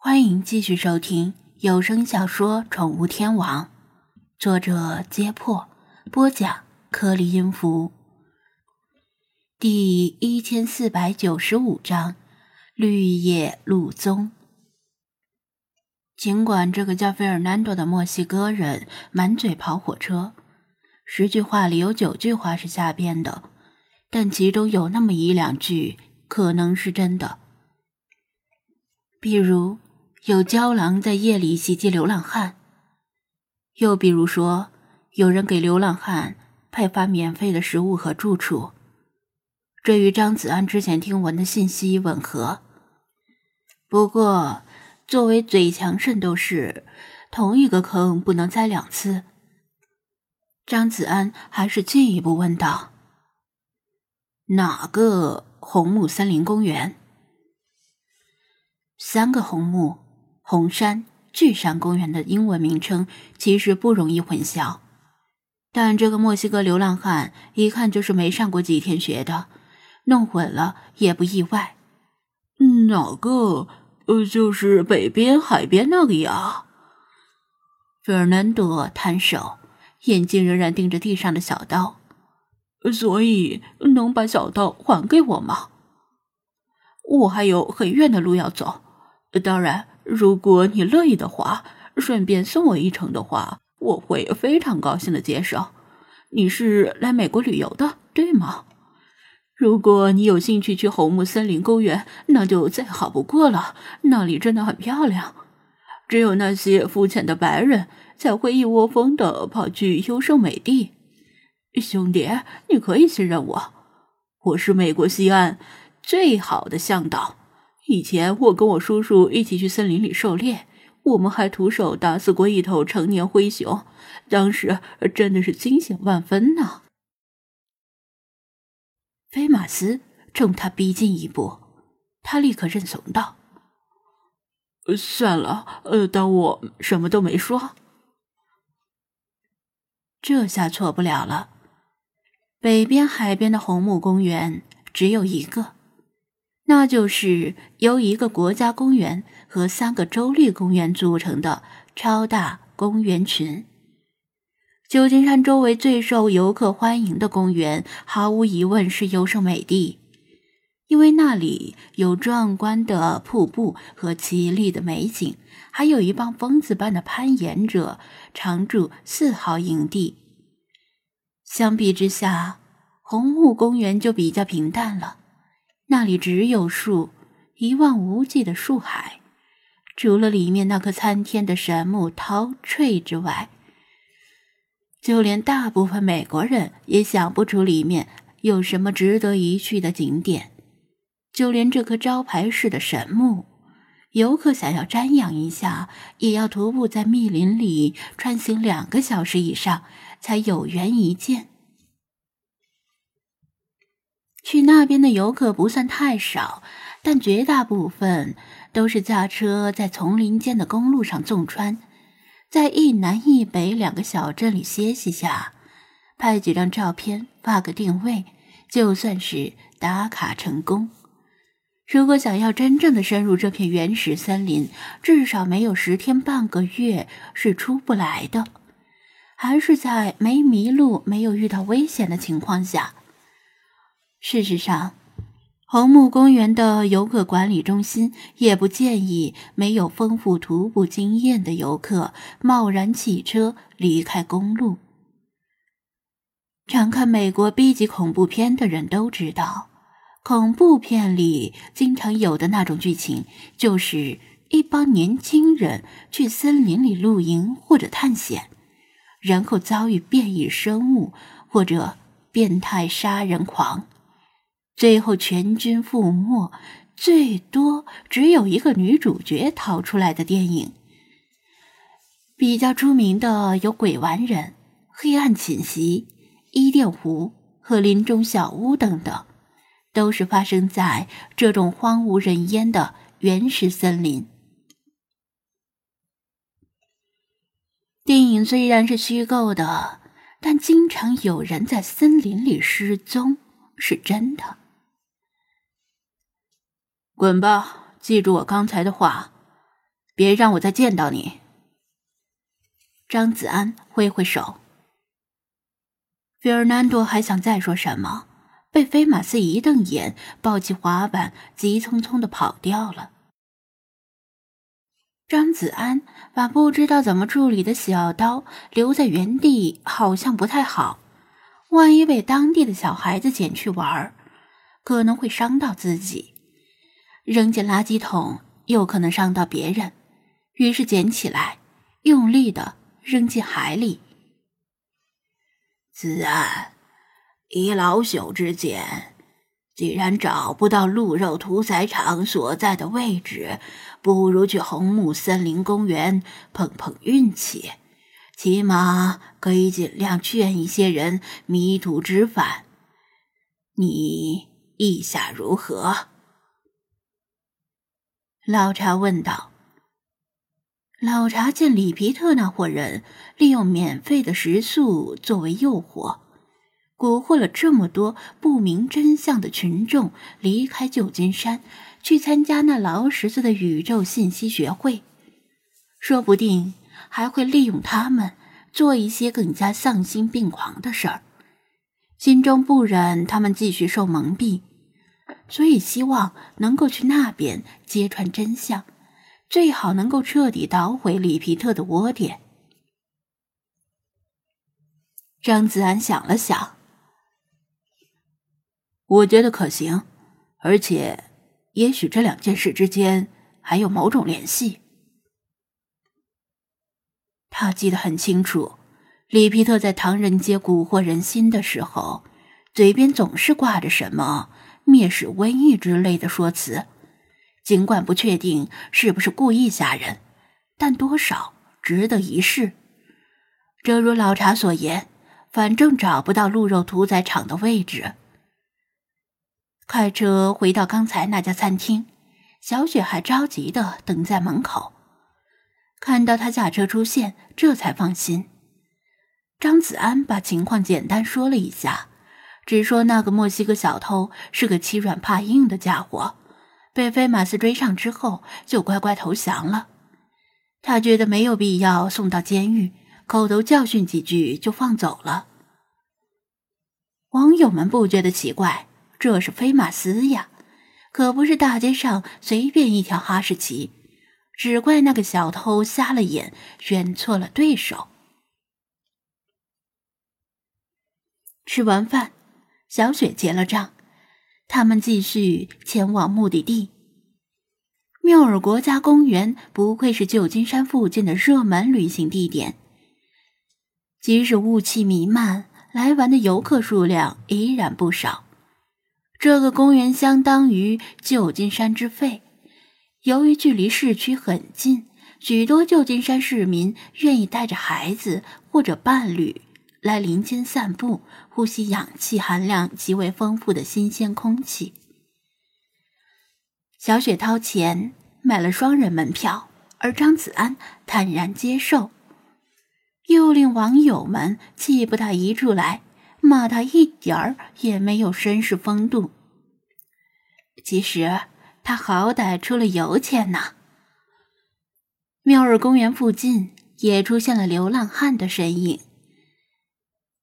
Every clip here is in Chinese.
欢迎继续收听有声小说《宠物天王》，作者：揭破，播讲：颗粒音符。第一千四百九十五章：绿叶路踪。尽管这个叫费尔南多的墨西哥人满嘴跑火车，十句话里有九句话是瞎编的，但其中有那么一两句可能是真的，比如。有郊狼在夜里袭击流浪汉，又比如说，有人给流浪汉派发免费的食物和住处，这与张子安之前听闻的信息吻合。不过，作为最强圣斗士，同一个坑不能栽两次。张子安还是进一步问道：“哪个红木森林公园？三个红木。”红山巨山公园的英文名称其实不容易混淆，但这个墨西哥流浪汉一看就是没上过几天学的，弄混了也不意外。哪个？呃，就是北边海边那个呀。费尔南多摊手，眼睛仍然盯着地上的小刀。所以能把小刀还给我吗？我还有很远的路要走，当然。如果你乐意的话，顺便送我一程的话，我会非常高兴的接受。你是来美国旅游的，对吗？如果你有兴趣去红木森林公园，那就再好不过了。那里真的很漂亮，只有那些肤浅的白人才会一窝蜂的跑去优胜美地。兄弟，你可以信任我，我是美国西岸最好的向导。以前我跟我叔叔一起去森林里狩猎，我们还徒手打死过一头成年灰熊，当时真的是惊险万分呢。菲马斯冲他逼近一步，他立刻认怂道：“算了，呃，当我什么都没说。”这下错不了了，北边海边的红木公园只有一个。那就是由一个国家公园和三个州立公园组成的超大公园群。旧金山周围最受游客欢迎的公园，毫无疑问是优胜美地，因为那里有壮观的瀑布和绮丽的美景，还有一帮疯子般的攀岩者常驻四号营地。相比之下，红木公园就比较平淡了。那里只有树，一望无际的树海，除了里面那棵参天的神木桃翠之外，就连大部分美国人也想不出里面有什么值得一去的景点。就连这棵招牌式的神木，游客想要瞻仰一下，也要徒步在密林里穿行两个小时以上，才有缘一见。去那边的游客不算太少，但绝大部分都是驾车在丛林间的公路上纵穿，在一南一北两个小镇里歇息下，拍几张照片，发个定位，就算是打卡成功。如果想要真正的深入这片原始森林，至少没有十天半个月是出不来的，还是在没迷路、没有遇到危险的情况下。事实上，红木公园的游客管理中心也不建议没有丰富徒步经验的游客贸然骑车离开公路。常看美国 B 级恐怖片的人都知道，恐怖片里经常有的那种剧情，就是一帮年轻人去森林里露营或者探险，然后遭遇变异生物或者变态杀人狂。最后全军覆没，最多只有一个女主角逃出来的电影。比较出名的有《鬼玩人》《黑暗侵袭》《伊甸湖》和《林中小屋》等等，都是发生在这种荒无人烟的原始森林。电影虽然是虚构的，但经常有人在森林里失踪，是真的。滚吧！记住我刚才的话，别让我再见到你。张子安挥挥手。费尔南多还想再说什么，被菲马斯一瞪眼，抱起滑板，急匆匆的跑掉了。张子安把不知道怎么处理的小刀留在原地，好像不太好。万一被当地的小孩子捡去玩，可能会伤到自己；扔进垃圾桶，又可能伤到别人。于是捡起来，用力的扔进海里。子安，以老朽之见，既然找不到鹿肉屠宰场所在的位置，不如去红木森林公园碰碰运气。起码可以尽量劝一些人迷途知返，你意下如何？老查问道。老查见里皮特那伙人利用免费的食宿作为诱惑，蛊惑了这么多不明真相的群众离开旧金山，去参加那劳什子的宇宙信息学会，说不定。还会利用他们做一些更加丧心病狂的事儿，心中不忍他们继续受蒙蔽，所以希望能够去那边揭穿真相，最好能够彻底捣毁里皮特的窝点。张子安想了想，我觉得可行，而且也许这两件事之间还有某种联系。他记得很清楚，里皮特在唐人街蛊惑人心的时候，嘴边总是挂着什么蔑视瘟疫之类的说辞。尽管不确定是不是故意吓人，但多少值得一试。正如老查所言，反正找不到鹿肉屠宰场的位置。开车回到刚才那家餐厅，小雪还着急的等在门口。看到他驾车出现，这才放心。张子安把情况简单说了一下，只说那个墨西哥小偷是个欺软怕硬的家伙，被菲马斯追上之后就乖乖投降了。他觉得没有必要送到监狱，口头教训几句就放走了。网友们不觉得奇怪，这是菲马斯呀，可不是大街上随便一条哈士奇。只怪那个小偷瞎了眼，选错了对手。吃完饭，小雪结了账，他们继续前往目的地——缪尔国家公园。不愧是旧金山附近的热门旅行地点，即使雾气弥漫，来玩的游客数量依然不少。这个公园相当于旧金山之肺。由于距离市区很近，许多旧金山市民愿意带着孩子或者伴侣来林间散步，呼吸氧气含量极为丰富的新鲜空气。小雪掏钱买了双人门票，而张子安坦然接受，又令网友们气不打一处来，骂他一点儿也没有绅士风度。其实。他好歹出了油钱呢。缪尔公园附近也出现了流浪汉的身影。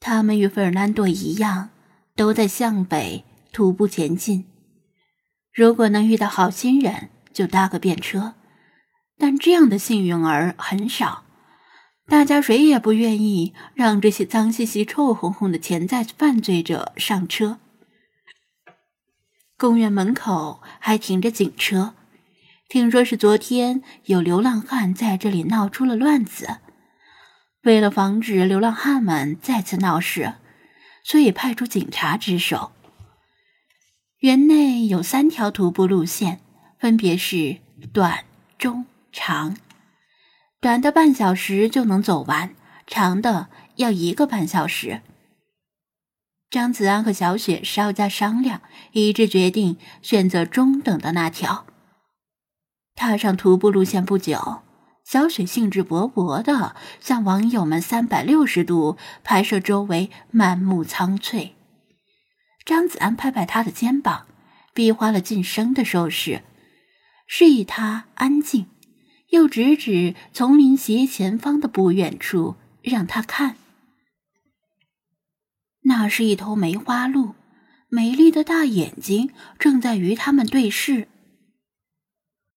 他们与费尔南多一样，都在向北徒步前进。如果能遇到好心人，就搭个便车。但这样的幸运儿很少，大家谁也不愿意让这些脏兮兮、臭烘烘的潜在犯罪者上车。公园门口还停着警车，听说是昨天有流浪汉在这里闹出了乱子。为了防止流浪汉们再次闹事，所以派出警察值守。园内有三条徒步路线，分别是短、中、长。短的半小时就能走完，长的要一个半小时。张子安和小雪稍加商量，一致决定选择中等的那条。踏上徒步路线不久，小雪兴致勃勃地向网友们三百六十度拍摄周围满目苍翠。张子安拍拍他的肩膀，比划了晋升的手势，示意他安静，又指指丛林斜前方的不远处，让他看。那是一头梅花鹿，美丽的大眼睛正在与他们对视。